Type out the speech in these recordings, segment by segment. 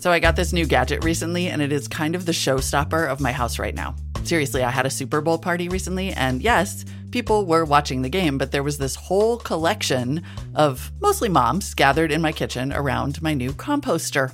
So I got this new gadget recently, and it is kind of the showstopper of my house right now. Seriously, I had a Super Bowl party recently, and yes, people were watching the game, but there was this whole collection of mostly moms gathered in my kitchen around my new composter.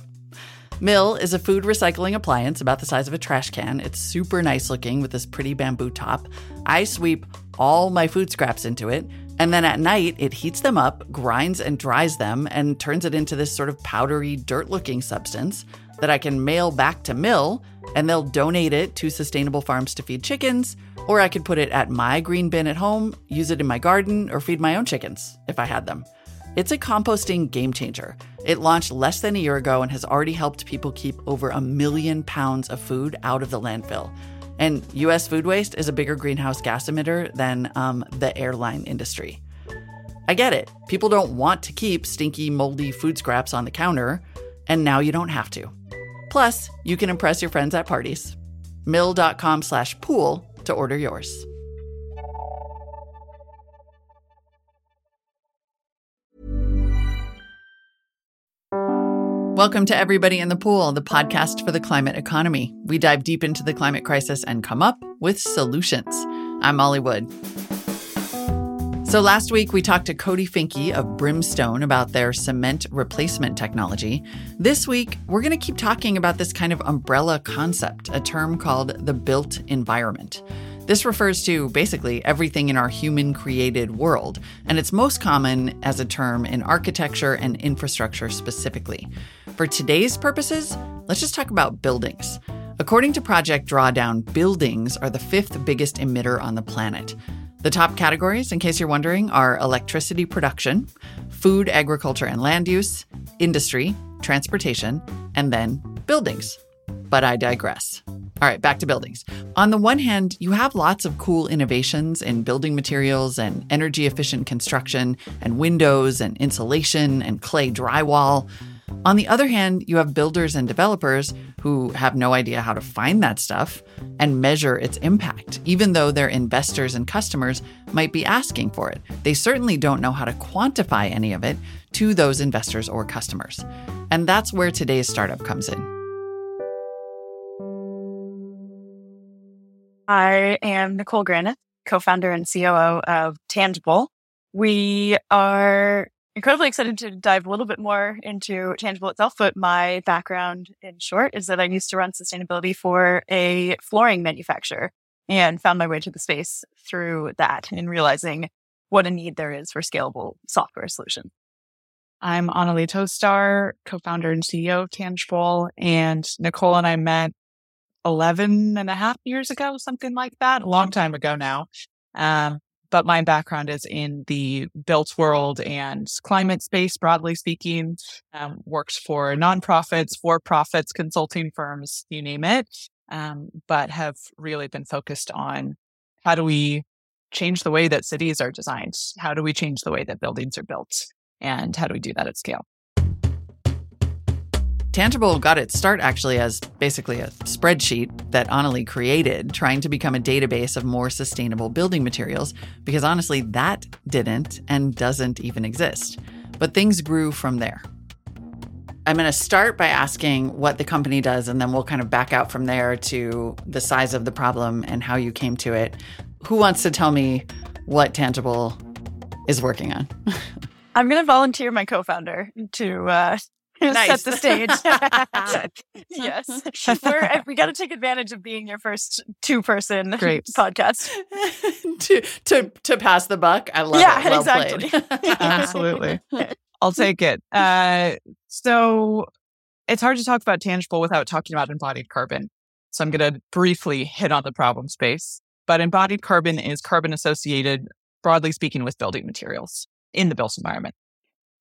Mill is a food recycling appliance about the size of a trash can. It's super nice looking with this pretty bamboo top. I sweep all my food scraps into it, and then at night it heats them up, grinds and dries them, and turns it into this sort of powdery, dirt looking substance that I can mail back to Mill, and they'll donate it to sustainable farms to feed chickens, or I could put it at my green bin at home, use it in my garden, or feed my own chickens if I had them. It's a composting game changer. It launched less than a year ago and has already helped people keep over a million pounds of food out of the landfill. And US food waste is a bigger greenhouse gas emitter than um, the airline industry. I get it. People don't want to keep stinky, moldy food scraps on the counter, and now you don't have to. Plus, you can impress your friends at parties. Mill.com slash pool to order yours. Welcome to Everybody in the Pool, the podcast for the climate economy. We dive deep into the climate crisis and come up with solutions. I'm Molly Wood. So last week we talked to Cody Finke of Brimstone about their cement replacement technology. This week we're going to keep talking about this kind of umbrella concept, a term called the built environment. This refers to basically everything in our human created world, and it's most common as a term in architecture and infrastructure specifically. For today's purposes, let's just talk about buildings. According to Project Drawdown, buildings are the fifth biggest emitter on the planet. The top categories, in case you're wondering, are electricity production, food, agriculture, and land use, industry, transportation, and then buildings. But I digress. All right, back to buildings. On the one hand, you have lots of cool innovations in building materials and energy efficient construction, and windows and insulation and clay drywall. On the other hand, you have builders and developers who have no idea how to find that stuff and measure its impact, even though their investors and customers might be asking for it. They certainly don't know how to quantify any of it to those investors or customers. And that's where today's startup comes in. I am Nicole Granath, co-founder and COO of Tangible. We are incredibly excited to dive a little bit more into Tangible itself, but my background in short is that I used to run sustainability for a flooring manufacturer and found my way to the space through that and realizing what a need there is for scalable software solutions. I'm Anneli Tostar, co-founder and CEO of Tangible, and Nicole and I met 11 and a half years ago, something like that, a long time ago now. Um, but my background is in the built world and climate space, broadly speaking. Um, worked for nonprofits, for profits, consulting firms, you name it. Um, but have really been focused on how do we change the way that cities are designed? How do we change the way that buildings are built? And how do we do that at scale? Tangible got its start actually as basically a spreadsheet that Anneli created, trying to become a database of more sustainable building materials, because honestly, that didn't and doesn't even exist. But things grew from there. I'm going to start by asking what the company does, and then we'll kind of back out from there to the size of the problem and how you came to it. Who wants to tell me what Tangible is working on? I'm going to volunteer my co-founder to uh, Nice. set the stage. yes, We're, we got to take advantage of being your first two-person podcast. to, to to pass the buck. I love Yeah, it. Well exactly. played. Absolutely. I'll take it. Uh, so it's hard to talk about tangible without talking about embodied carbon. So I'm going to briefly hit on the problem space. But embodied carbon is carbon associated, broadly speaking, with building materials in the built environment.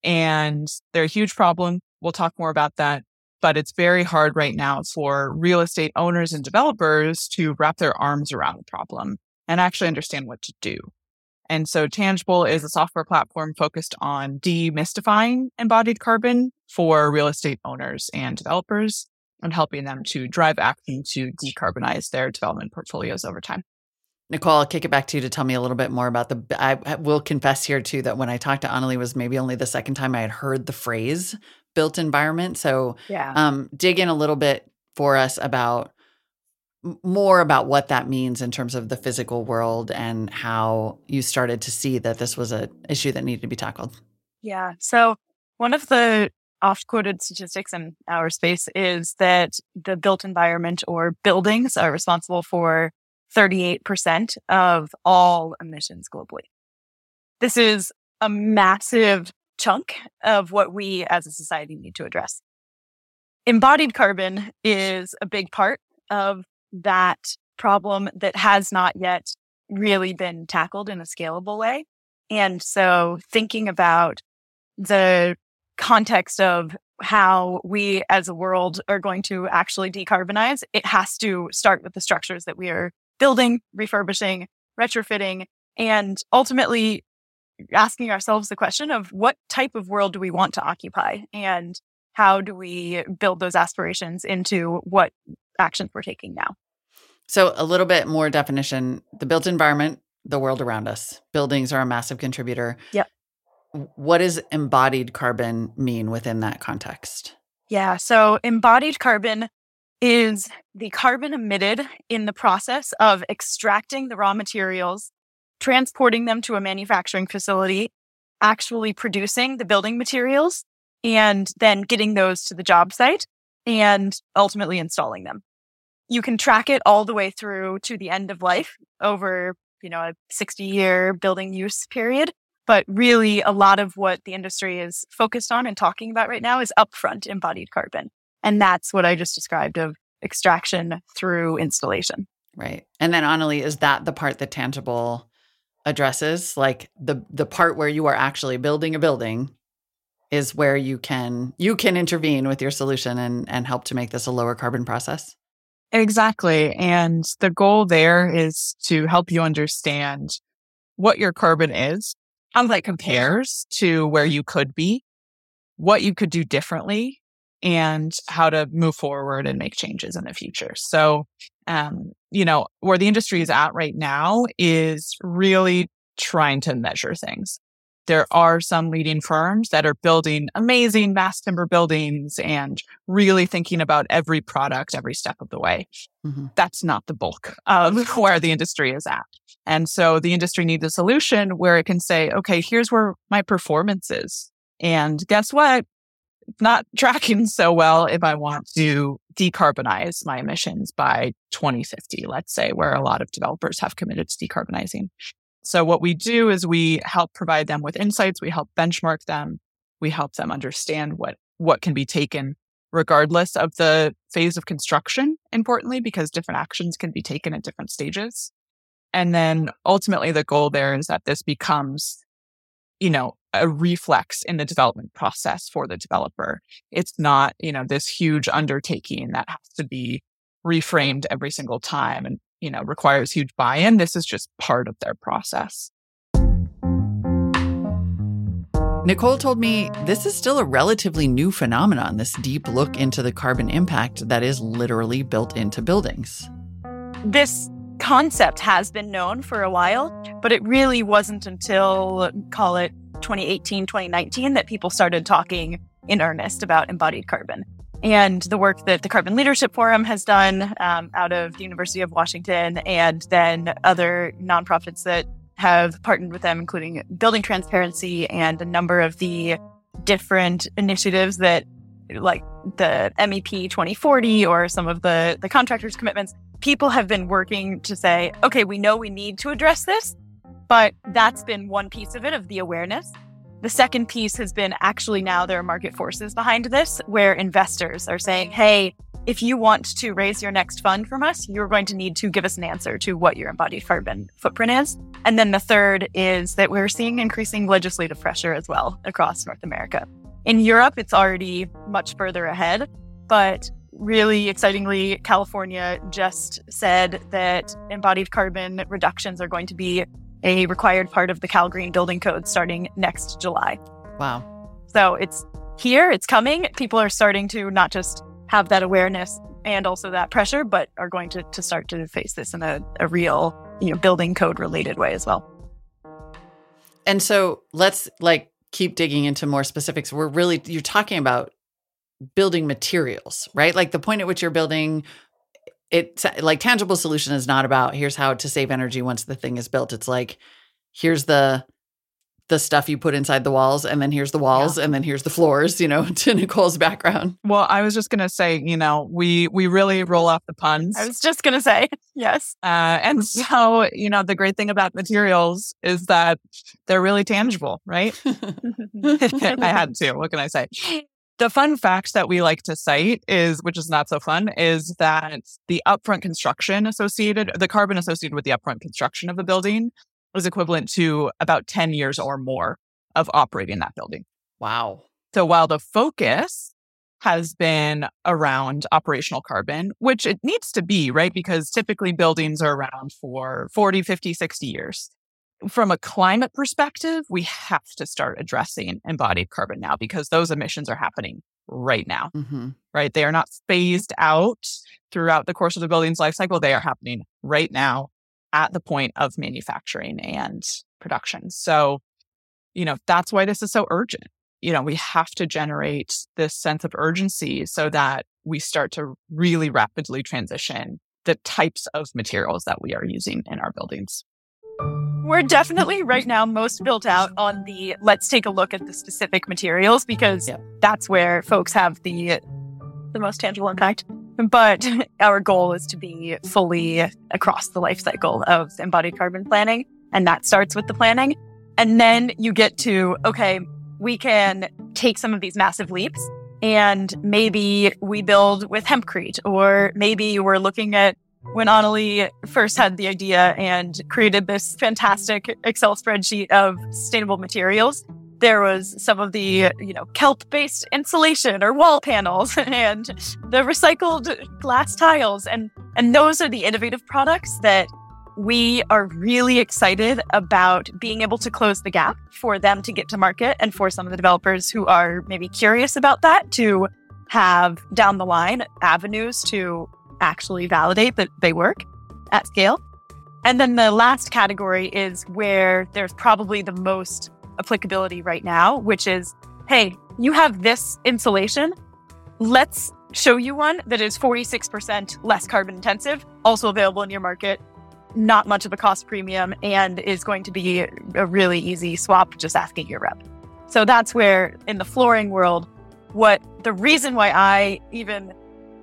And they're a huge problem. We'll talk more about that. But it's very hard right now for real estate owners and developers to wrap their arms around the problem and actually understand what to do. And so Tangible is a software platform focused on demystifying embodied carbon for real estate owners and developers and helping them to drive action to decarbonize their development portfolios over time. Nicole, I'll kick it back to you to tell me a little bit more about the. I, will confess here too that when I talked to Anneli was maybe only the second time I had heard the phrase built environment. So, Yeah. um, dig in a little bit for us about more about what that means in terms of the physical world and how you started to see that this was a issue that needed to be tackled. Yeah. So one of the oft quoted statistics in our space is that the built environment or buildings are responsible for 38% of all emissions globally. This is a massive chunk of what we as a society need to address. Embodied carbon is a big part of that problem that has not yet really been tackled in a scalable way. And so thinking about the context of how we as a world are going to actually decarbonize, it has to start with the structures that we are building, refurbishing, retrofitting, and ultimately asking ourselves the question of what type of world do we want to occupy and how do we build those aspirations into what actions we're taking now? So, a little bit more definition the built environment, the world around us. Buildings are a massive contributor. Yep. What does embodied carbon mean within that context? Yeah. So embodied carbon is the carbon emitted in the process of extracting the raw materials, transporting them to a manufacturing facility, actually producing the building materials, and then getting those to the job site and ultimately installing them. You can track it all the way through to the end of life over, you know, a 60 year building use period. But really, a lot of what the industry is focused on and talking about right now is upfront embodied carbon. And that's what I just described of extraction through installation. Right. And then Anneli, is that the part that tangible addresses? Like the the part where you are actually building a building is where you can you can intervene with your solution and and help to make this a lower carbon process. Exactly. And the goal there is to help you understand what your carbon is, how that compares to where you could be, what you could do differently, and how to move forward and make changes in the future. So, um, you know, where the industry is at right now is really trying to measure things. There are some leading firms that are building amazing mass timber buildings and really thinking about every product every step of the way. Mhm. That's not the bulk of where the industry is at. And so the industry needs a solution where it can say, okay, here's where my performance is. And guess what? Not tracking so well if I want to decarbonize my emissions by 2050, let's say, where a lot of developers have committed to decarbonizing. So what we do is we help provide them with insights. We help benchmark them. We help them understand what, what can be taken regardless of the phase of construction, importantly, because different actions can be taken at different stages. And then ultimately the goal there is that this becomes, you know, a reflex in the development process for the developer. It's not, you know, this huge undertaking that has to be reframed every single time and you know requires huge buy-in this is just part of their process Nicole told me this is still a relatively new phenomenon, this deep look into the carbon impact that is literally built into buildings. This concept has been known for a while, but it really wasn't until, call it 2018, 2019, that people started talking in earnest about embodied carbon. And the work that the Carbon Leadership Forum has done um, out of the University of Washington, and then other nonprofits that have partnered with them, including Building Transparency and a number of the different initiatives that, like the MEP 2040 or some of the, the contractors' commitments, people have been working to say, okay, we know we need to address this, but that's been one piece of it, of the awareness. The second piece has been actually now there are market forces behind this where investors are saying, hey, if you want to raise your next fund from us, you're going to need to give us an answer to what your embodied carbon footprint is. And then the third is that we're seeing increasing legislative pressure as well across North America. In Europe, it's already much further ahead, but really excitingly, California just said that embodied carbon reductions are going to be a required part of the Cal Green Building Code starting next July. Wow. So it's here, it's coming. People are starting to not just have that awareness and also that pressure, but are going to, to start to face this in a, a real, you know, building code related way as well. And so let's like keep digging into more specifics. We're really, you're talking about building materials, right? Like the point at which you're building it's like tangible solution is not about here's how to save energy once the thing is built. It's like here's the the stuff you put inside the walls and then here's the walls yeah. and then here's the floors you know to nicole's background. Well i was just going to say you know we we really roll off the puns. I was just going to say yes. Uh, and so you know the great thing about materials is that they're really tangible right? I had to what can i say the fun fact that we like to cite is, which is not so fun, is that the upfront construction associated, the carbon associated with the upfront construction of a building was equivalent to about 10 years or more of operating that building. Wow. So while the focus has been around operational carbon, which it needs to be, right? Because typically buildings are around for 40, 50, 60 years. From a climate perspective, we have to start addressing embodied carbon now because those emissions are happening right now, mm-hmm. right? They are not phased out throughout the course of the building's life cycle. They are happening right now at the point of manufacturing and production. So, you know, that's why this is so urgent. You know, we have to generate this sense of urgency so that we start to really rapidly transition the types of materials that we are using in our buildings. We're definitely right now most built out on the let's take a look at the specific materials because yep. that's where folks have the the most tangible impact. But our goal is to be fully across the life cycle of embodied carbon planning. And that starts with the planning. And then you get to, okay, we can take some of these massive leaps and maybe we build with hempcrete, or maybe we're looking at when Anneli first had the idea and created this fantastic Excel spreadsheet of sustainable materials there was some of the, you know, kelp based insulation or wall panels and the recycled glass tiles. And, and those are the innovative products that we are really excited about being able to close the gap for them to get to market and for some of the developers who are maybe curious about that to have down the line avenues to actually validate that they work at scale. And then the last category is where there's probably the most applicability right now, which is, hey, you have this insulation. Let's show you one that is 46% less carbon intensive, also available in your market, not much of a cost premium, and is going to be a really easy swap just asking your rep. So that's where in the flooring world, what the reason why I even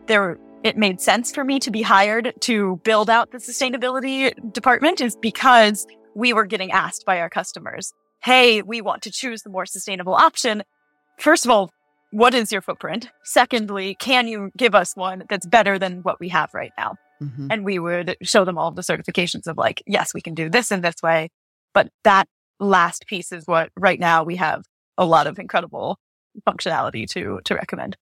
there it made sense for me to be hired to build out the sustainability department is because we were getting asked by our customers hey, we want to choose the more sustainable option. First of all, what is your footprint? Secondly, can you give us one that's better than what we have right now? Mm-hmm. And we would show them all the certifications of like, yes, we can do this in this way. But that last piece is what right now we have a lot of incredible functionality to to recommend.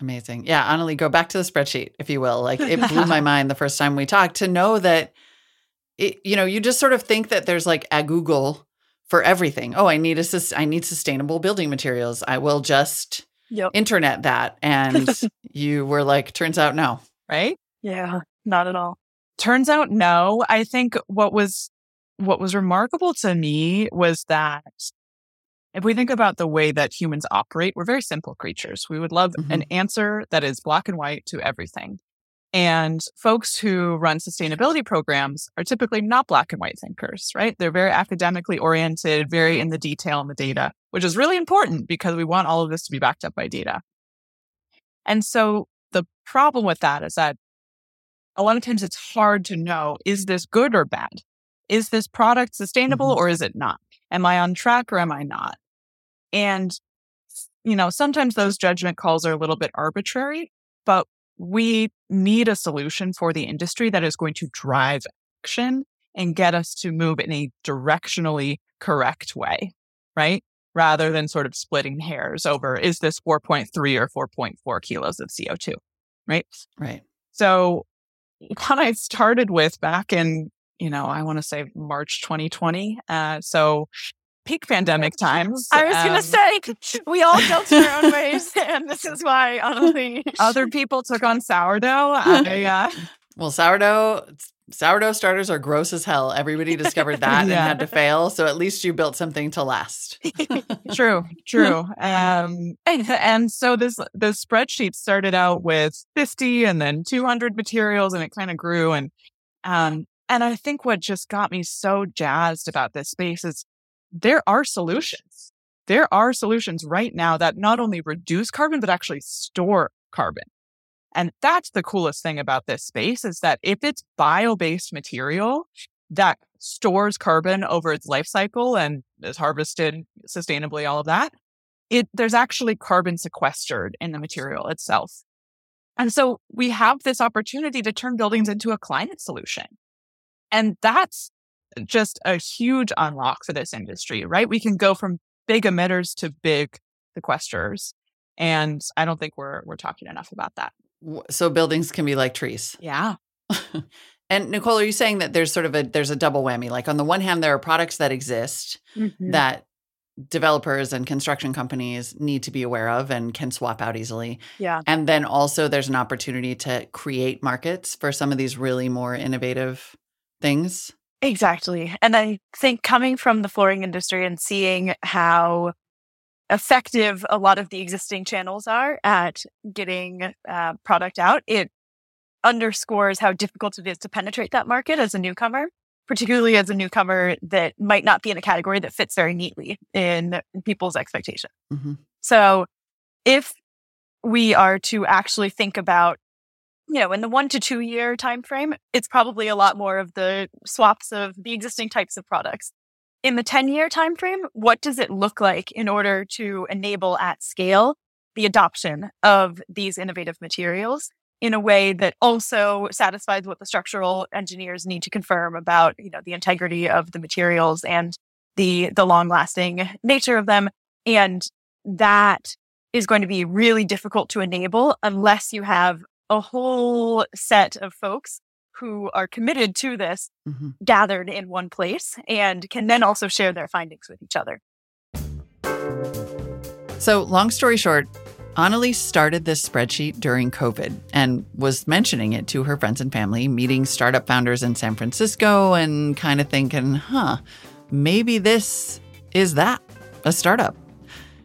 Amazing. Yeah, Anneli, go back to the spreadsheet, if you will. Like it blew my mind the first time we talked to know that it, you know, you just sort of think that there's like a Google for everything. Oh, I need a I need sustainable building materials. I will just yep. internet that. And you were like, turns out no, right? Yeah, not at all. Turns out no. I think what was what was remarkable to me was that if we think about the way that humans operate, we're very simple creatures. We would love mm-hmm. an answer that is black and white to everything. And folks who run sustainability programs are typically not black and white thinkers, right? They're very academically oriented, very in the detail and the data, which is really important because we want all of this to be backed up by data. And so the problem with that is that a lot of times it's hard to know is this good or bad? Is this product sustainable mm-hmm. or is it not? Am I on track or am I not? And, you know, sometimes those judgment calls are a little bit arbitrary, but we need a solution for the industry that is going to drive action and get us to move in a directionally correct way, right? Rather than sort of splitting hairs over is this 4.3 or 4.4 kilos of CO2, right? Right. So, what I started with back in, you know, I want to say March 2020. Uh, so, peak pandemic times. I was um, going to say, we all built our own ways, and this is why, honestly. Other people took on sourdough. I, uh, well, sourdough, sourdough starters are gross as hell. Everybody discovered that Yeah. and had to fail. So at least you built something to last. true, true. Um, and, and so this this spreadsheet started out with 50 and then 200 materials, and it kind of grew. And um, and I think what just got me so jazzed about this space is there are solutions. There are solutions right now that not only reduce carbon but actually store carbon. And that's the coolest thing about this space is that if it's bio-based material that stores carbon over its life cycle and is harvested sustainably, all of that, it there's actually carbon sequestered in the material itself. And so we have this opportunity to turn buildings into a climate solution. And that's just a huge unlock for this industry, right? We can go from big emitters to big sequesters. And I don't think we're we're talking enough about that. So buildings can be like trees. Yeah. And Nicole, are you saying that there's sort of a there's a double whammy? Like on the one hand, there are products that exist mm-hmm. that developers and construction companies need to be aware of and can swap out easily. Yeah. And then also there's an opportunity to create markets for some of these really more innovative things. Exactly. And I think coming from the flooring industry and seeing how effective a lot of the existing channels are at getting uh, product out, it underscores how difficult it is to penetrate that market as a newcomer, particularly as a newcomer that might not be in a category that fits very neatly in people's expectation. Mhm. So if we are to actually think about you know, in the one to two year time frame, it's probably a lot more of the swaps of the existing types of products. In the 10 year time frame, what does it look like in order to enable at scale the adoption of these innovative materials in a way that also satisfies what the structural engineers need to confirm about, you know, the integrity of the materials and the the long lasting nature of them and that is going to be really difficult to enable unless you have a whole set of folks who are committed to this Mhm. gathered in one place and can then also share their findings with each other. So, long story short, Anneli started this spreadsheet during COVID and was mentioning it to her friends and family, meeting startup founders in San Francisco and kind of thinking, huh, maybe this is that a startup.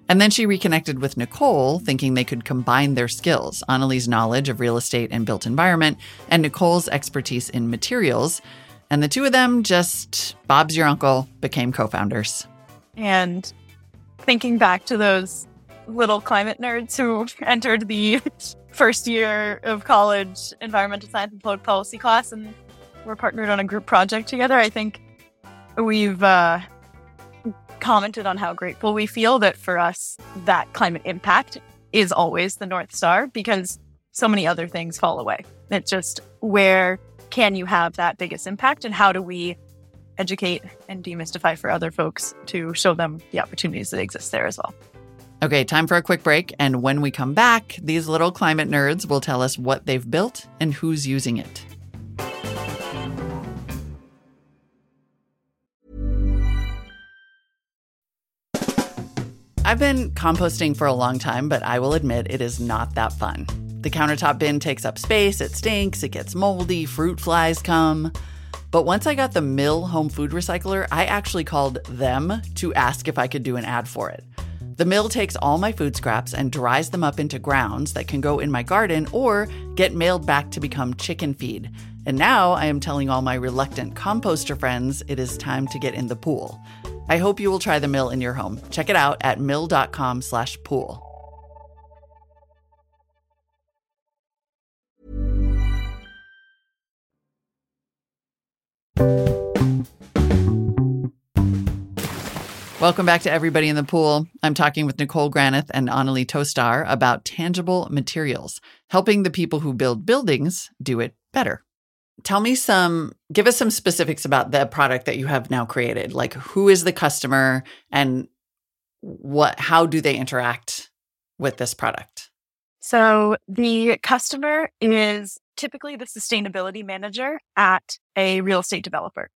And then she reconnected with Nicole, thinking they could combine their skills Anneli's knowledge of real estate and built environment, and Nicole's expertise in materials. And the two of them just, Bob's your uncle, became co founders. And thinking back to those little climate nerds who entered the first year of college environmental science and public policy class and were partnered on a group project together, I think we've uh, commented on how grateful we feel that for us, that climate impact is always the North Star because so many other things fall away. It's just where can you have that biggest impact and how do we educate and demystify for other folks to show them the opportunities that exist there as well. Okay, time for a quick break. And when we come back, these little climate nerds will tell us what they've built and who's using it. I've been composting for a long time, but I will admit it is not that fun. The countertop bin takes up space, it stinks, it gets moldy, fruit flies come. But once I got the Mill home food recycler, I actually called them to ask if I could do an ad for it. The mill takes all my food scraps and dries them up into grounds that can go in my garden or get mailed back to become chicken feed. And now I am telling all my reluctant composter friends it is time to get in the pool. I hope you will try the mill in your home. Check it out at mill.com slash pool. Welcome back to Everybody in the Pool. I'm talking with Nicole Granath and Anneli Tostar about tangible materials, helping the people who build buildings do it better. Tell me some, give us some specifics about the product that you have now created. Like who is the customer and what how do they interact with this product? So the customer is typically the sustainability manager at a real estate developer.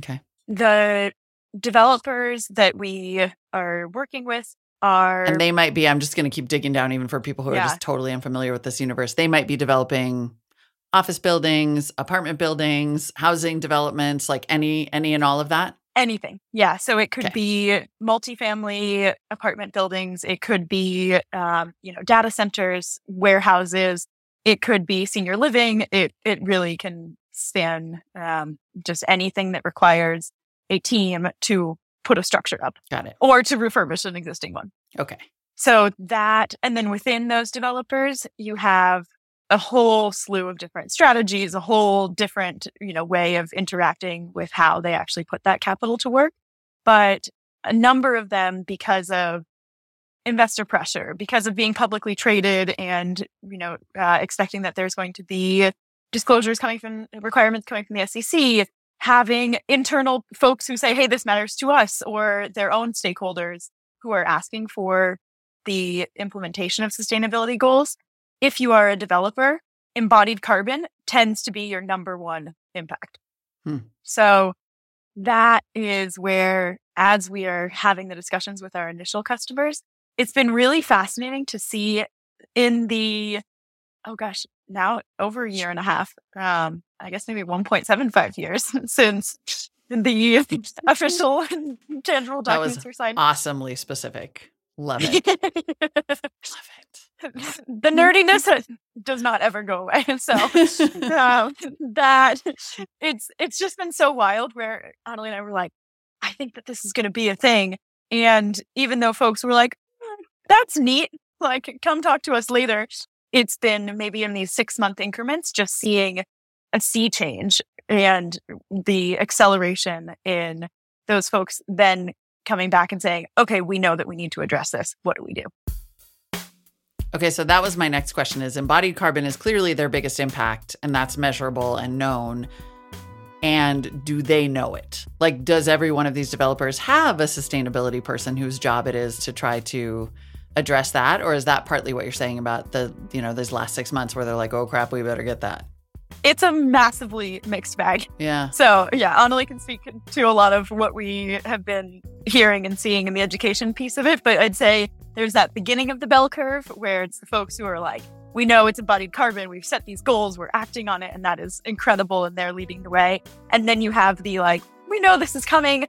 Okay. The developers that we are working with are And they might be, I'm just going to keep digging down even for people who are just totally unfamiliar with this universe. They might be developing office buildings, apartment buildings, housing developments, like any any and all of that? Anything. Yeah. So it could Okay. be multifamily apartment buildings. It could be, um, you know, data centers, warehouses. It could be senior living. It, it really can span, um, just anything that requires a team to put a structure up Got it. or to refurbish an existing one. Okay. So that, and then within those developers, you have a whole slew of different strategies, a whole different, you know, way of interacting with how they actually put that capital to work. But a number of them, because of investor pressure, because of being publicly traded and, you know, uh, expecting that there's going to be disclosures coming from requirements coming from the SEC, having internal folks who say, Hey, this matters to us or their own stakeholders who are asking for the implementation of sustainability goals. If you are a developer, embodied carbon tends to be your number one impact. Hmm. So that is where, as we are having the discussions with our initial customers, it's been really fascinating to see in the, oh gosh, now over a year and a half, um, I guess maybe 1.75 years since the official was documents were signed. Awesomely specific. Love it. Love it. The nerdiness does not ever go away. So um, that it's it's just been so wild. Where Anneli and I were like, I think that this is going to be a thing, and even though folks were like, "Hmm, "That's neat," like come talk to us later. It's been maybe in these six month increments, just seeing a sea change and the acceleration in those folks then coming back and saying, okay, we know that we need to address this. What do we do? Okay, so that was my next question is embodied carbon is clearly their biggest impact and that's measurable and known. And do they know it? Like does every one of these developers have a sustainability person whose job it is to try to address that or is that partly what you're saying about the, you know, these last 6 months where they're like, "Oh crap, we better get that." It's a massively mixed bag. Yeah. So yeah, Anneli can speak to a lot of what we have been hearing and seeing in the education piece of it. But I'd say there's that beginning of the bell curve where it's the folks who are like, we know it's embodied carbon, we've set these goals, we're acting on it, and that is incredible, and they're leading the way. And then you have the like, we know this is coming.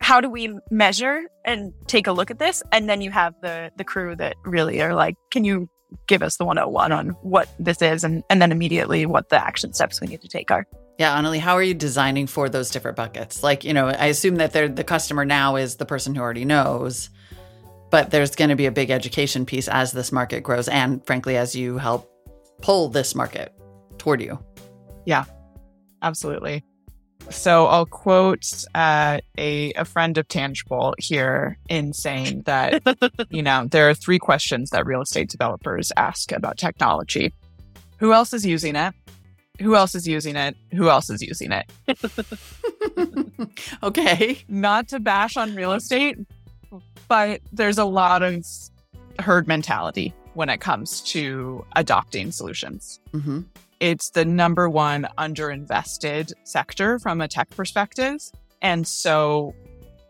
How do we measure and take a look at this? And then you have the the crew that really are like, can you give us the 101 on what this is and, and then immediately what the action steps we need to take are. Yeah, Anneli, how are you designing for those different buckets? Like, you know, I assume that they're the customer now is the person who already knows, but there's going to be a big education piece as this market grows and frankly as you help pull this market toward you. Yeah, absolutely. So I'll quote uh, a, a friend of Tangible here in saying that, you know, there are three questions that real estate developers ask about technology. Who else is using it? Who else is using it? Who else is using it? okay. Not to bash on real estate, but there's a lot of herd mentality when it comes to adopting solutions. hmm it's the number one underinvested sector from a tech perspective. And so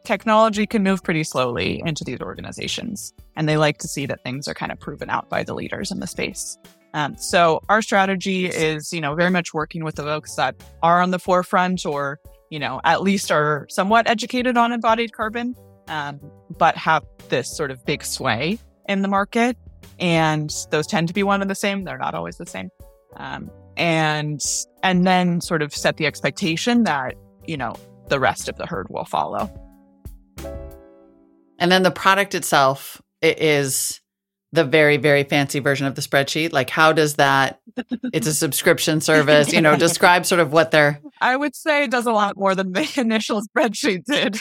technology can move pretty slowly into these organizations. And they like to see that things are kind of proven out by the leaders in the space. Um, so our strategy is, you know, very much working with the folks that are on the forefront or, you know, at least are somewhat educated on embodied carbon, um, but have this sort of big sway in the market. And those tend to be one and the same. They're not always the same um, and and then sort of set the expectation that you know the rest of the herd will follow. And then the product itself it is the very very fancy version of the spreadsheet. Like how does that it's a subscription service, you know, describe sort of what they're I would say it does a lot more than the initial spreadsheet did.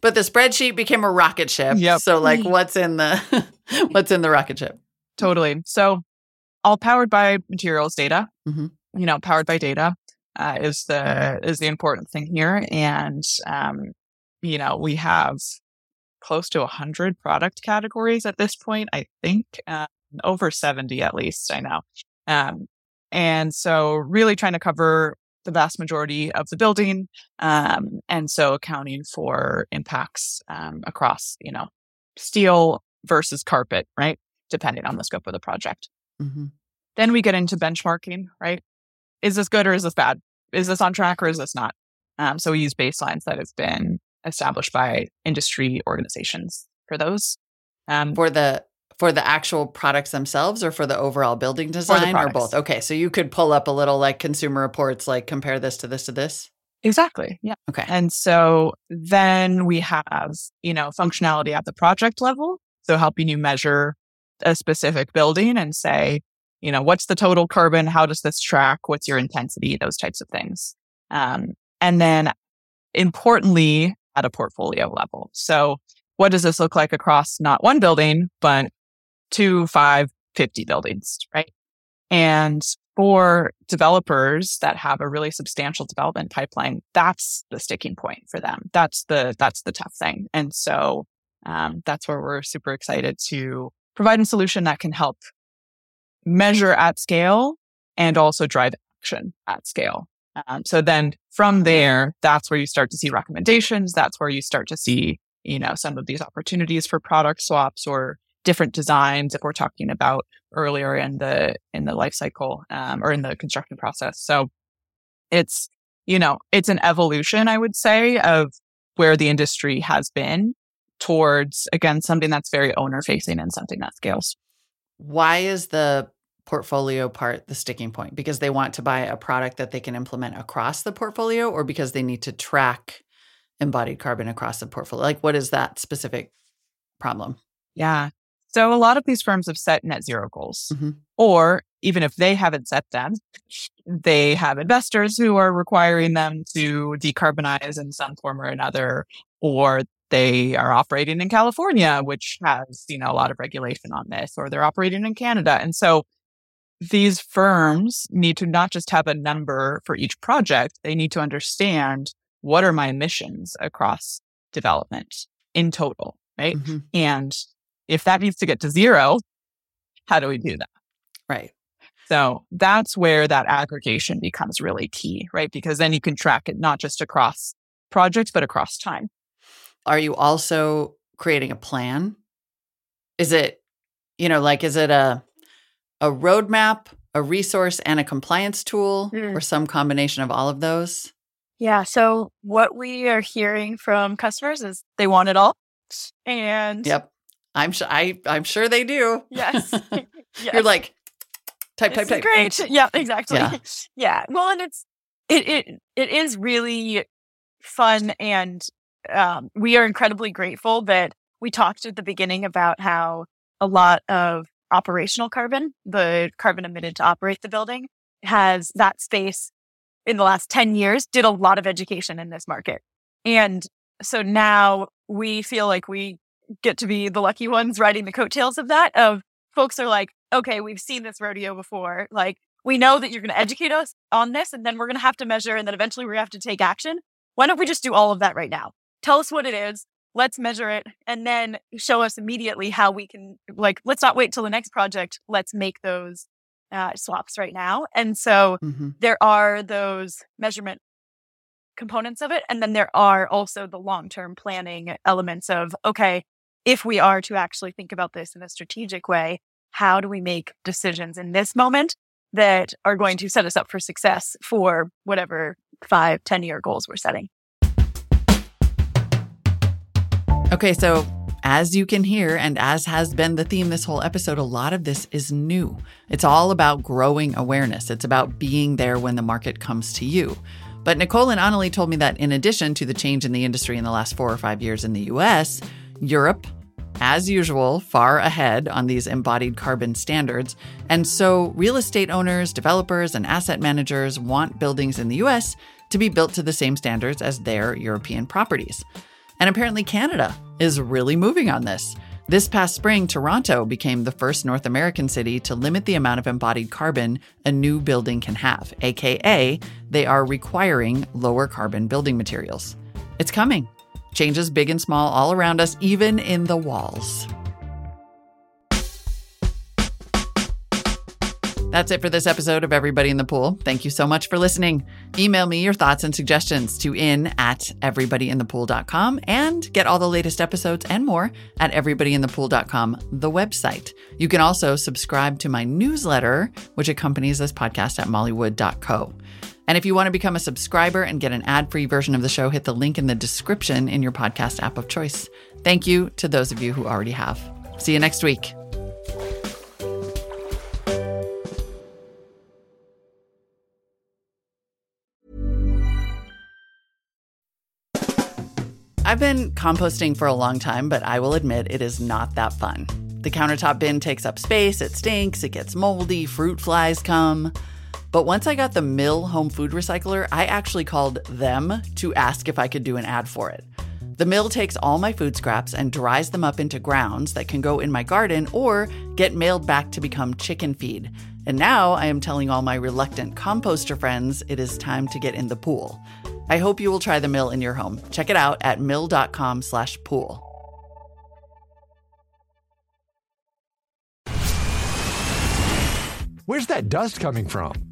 but the spreadsheet became a rocket ship. Yep. So like what's in the what's in the rocket ship? totally. So all powered by materials data. Mhm. You know, powered by data uh, is the is the important thing here, and um, you know we have close to hundred product categories at this point. I think uh, over seventy at least. I know, um, and so really trying to cover the vast majority of the building, um, and so accounting for impacts um, across you know steel versus carpet, right? Depending on the scope of the project. Hmm Then we get into benchmarking, right? Is this good or is this bad? Is this on track or is this not? Um, so we use baselines that have been established by industry organizations for those. Um, for the for the actual products themselves or for the overall building design or both? Okay, so you could pull up a little like consumer reports, like compare this to this to this. Exactly. Yeah. Okay. And so then we have, you know, functionality at the project level. So helping you measure a specific building and say, you know, what's the total carbon? How does this track? What's your intensity? Those types of things. Um, and then importantly, at a portfolio level. So what does this look like across not one building, but two, five, 50 buildings, right? And for developers that have a really substantial development pipeline, that's the sticking point for them. That's the that's the tough thing. And so um, that's where we're super excited to provide a solution that can help measure at scale and also drive action at scale. Um, so then from there, that's where you start to see recommendations. That's where you start to see, you know, some of these opportunities for product swaps or different designs if we're talking about earlier in the in the life cycle um, or in the construction process. So it's you know it's an evolution, I would say, of where the industry has been towards again something that's very owner facing and something that scales. Why is the portfolio part the sticking point? Because they want to buy a product that they can implement across the portfolio, or because they need to track embodied carbon across the portfolio? Like, what is that specific problem? Yeah. So a lot of these firms have set net zero goals, mm-hmm. or even if they haven't set them, they have investors who are requiring them to decarbonize in some form or another, or they are operating in California, which has, you know, a lot of regulation on this, or they're operating in Canada. And so these firms need to not just have a number for each project, they need to understand what are my emissions across development in total, right? Mm-hmm. And if that needs to get to zero, how do we do that? Right. So that's where that aggregation becomes really key, right? Because then you can track it not just across projects, but across time. Are you also creating a plan? Is it, you know, like, is it a, a roadmap, a resource, and a compliance tool, mm. or some combination of all of those? Yeah. So what we are hearing from customers is they want it all. And yep. I'm sure I I'm sure they do. Yes. yes. You're like type type type. Great. Yeah, exactly. Yeah. yeah. Well, and it's it it it is really fun and um, we are incredibly grateful that we talked at the beginning about how a lot of operational carbon, the carbon emitted to operate the building, has that space in the last 10 years did a lot of education in this market. And so now we feel like we get to be the lucky ones riding the coattails of that of folks are like, okay, we've seen this rodeo before. Like we know that you're going to educate us on this and then we're going to have to measure and then eventually we have to take action. Why don't we just do all of that right now? Tell us what it is. Let's measure it and then show us immediately how we can like, let's not wait till the next project. Let's make those uh, swaps right now. And so mm-hmm. there are those measurement components of it. And then there are also the long term planning elements of, okay, if we are to actually think about this in a strategic way, how do we make decisions in this moment that are going to set us up for success for whatever five ten year goals we're setting? Okay, so as you can hear, and as has been the theme this whole episode, a lot of this is new. It's all about growing awareness. It's about being there when the market comes to you. But Nicole and Anneli told me that in addition to the change in the industry in the last four or five years in the US, Europe, as usual, far ahead on these embodied carbon standards. And so, real estate owners, developers, and asset managers want buildings in the US to be built to the same standards as their European properties. And apparently, Canada is really moving on this. This past spring, Toronto became the first North American city to limit the amount of embodied carbon a new building can have, aka, they are requiring lower carbon building materials. It's coming. Changes big and small all around us, even in the walls. That's it for this episode of Everybody in the Pool. Thank you so much for listening. Email me your thoughts and suggestions to in at everybodyinthepool.com and get all the latest episodes and more at everybodyinthepool.com, the website. You can also subscribe to my newsletter, which accompanies this podcast at mollywood.co. And if you want to become a subscriber and get an ad free version of the show, hit the link in the description in your podcast app of choice. Thank you to those of you who already have. See you next week. I've been composting for a long time, but I will admit it is not that fun. The countertop bin takes up space, it stinks, it gets moldy, fruit flies come. But once I got the Mill home food recycler, I actually called them to ask if I could do an ad for it. The mill takes all my food scraps and dries them up into grounds that can go in my garden or get mailed back to become chicken feed. And now I am telling all my reluctant composter friends it is time to get in the pool. I hope you will try the mill in your home. Check it out at mill.com slash pool. Where's that dust coming from?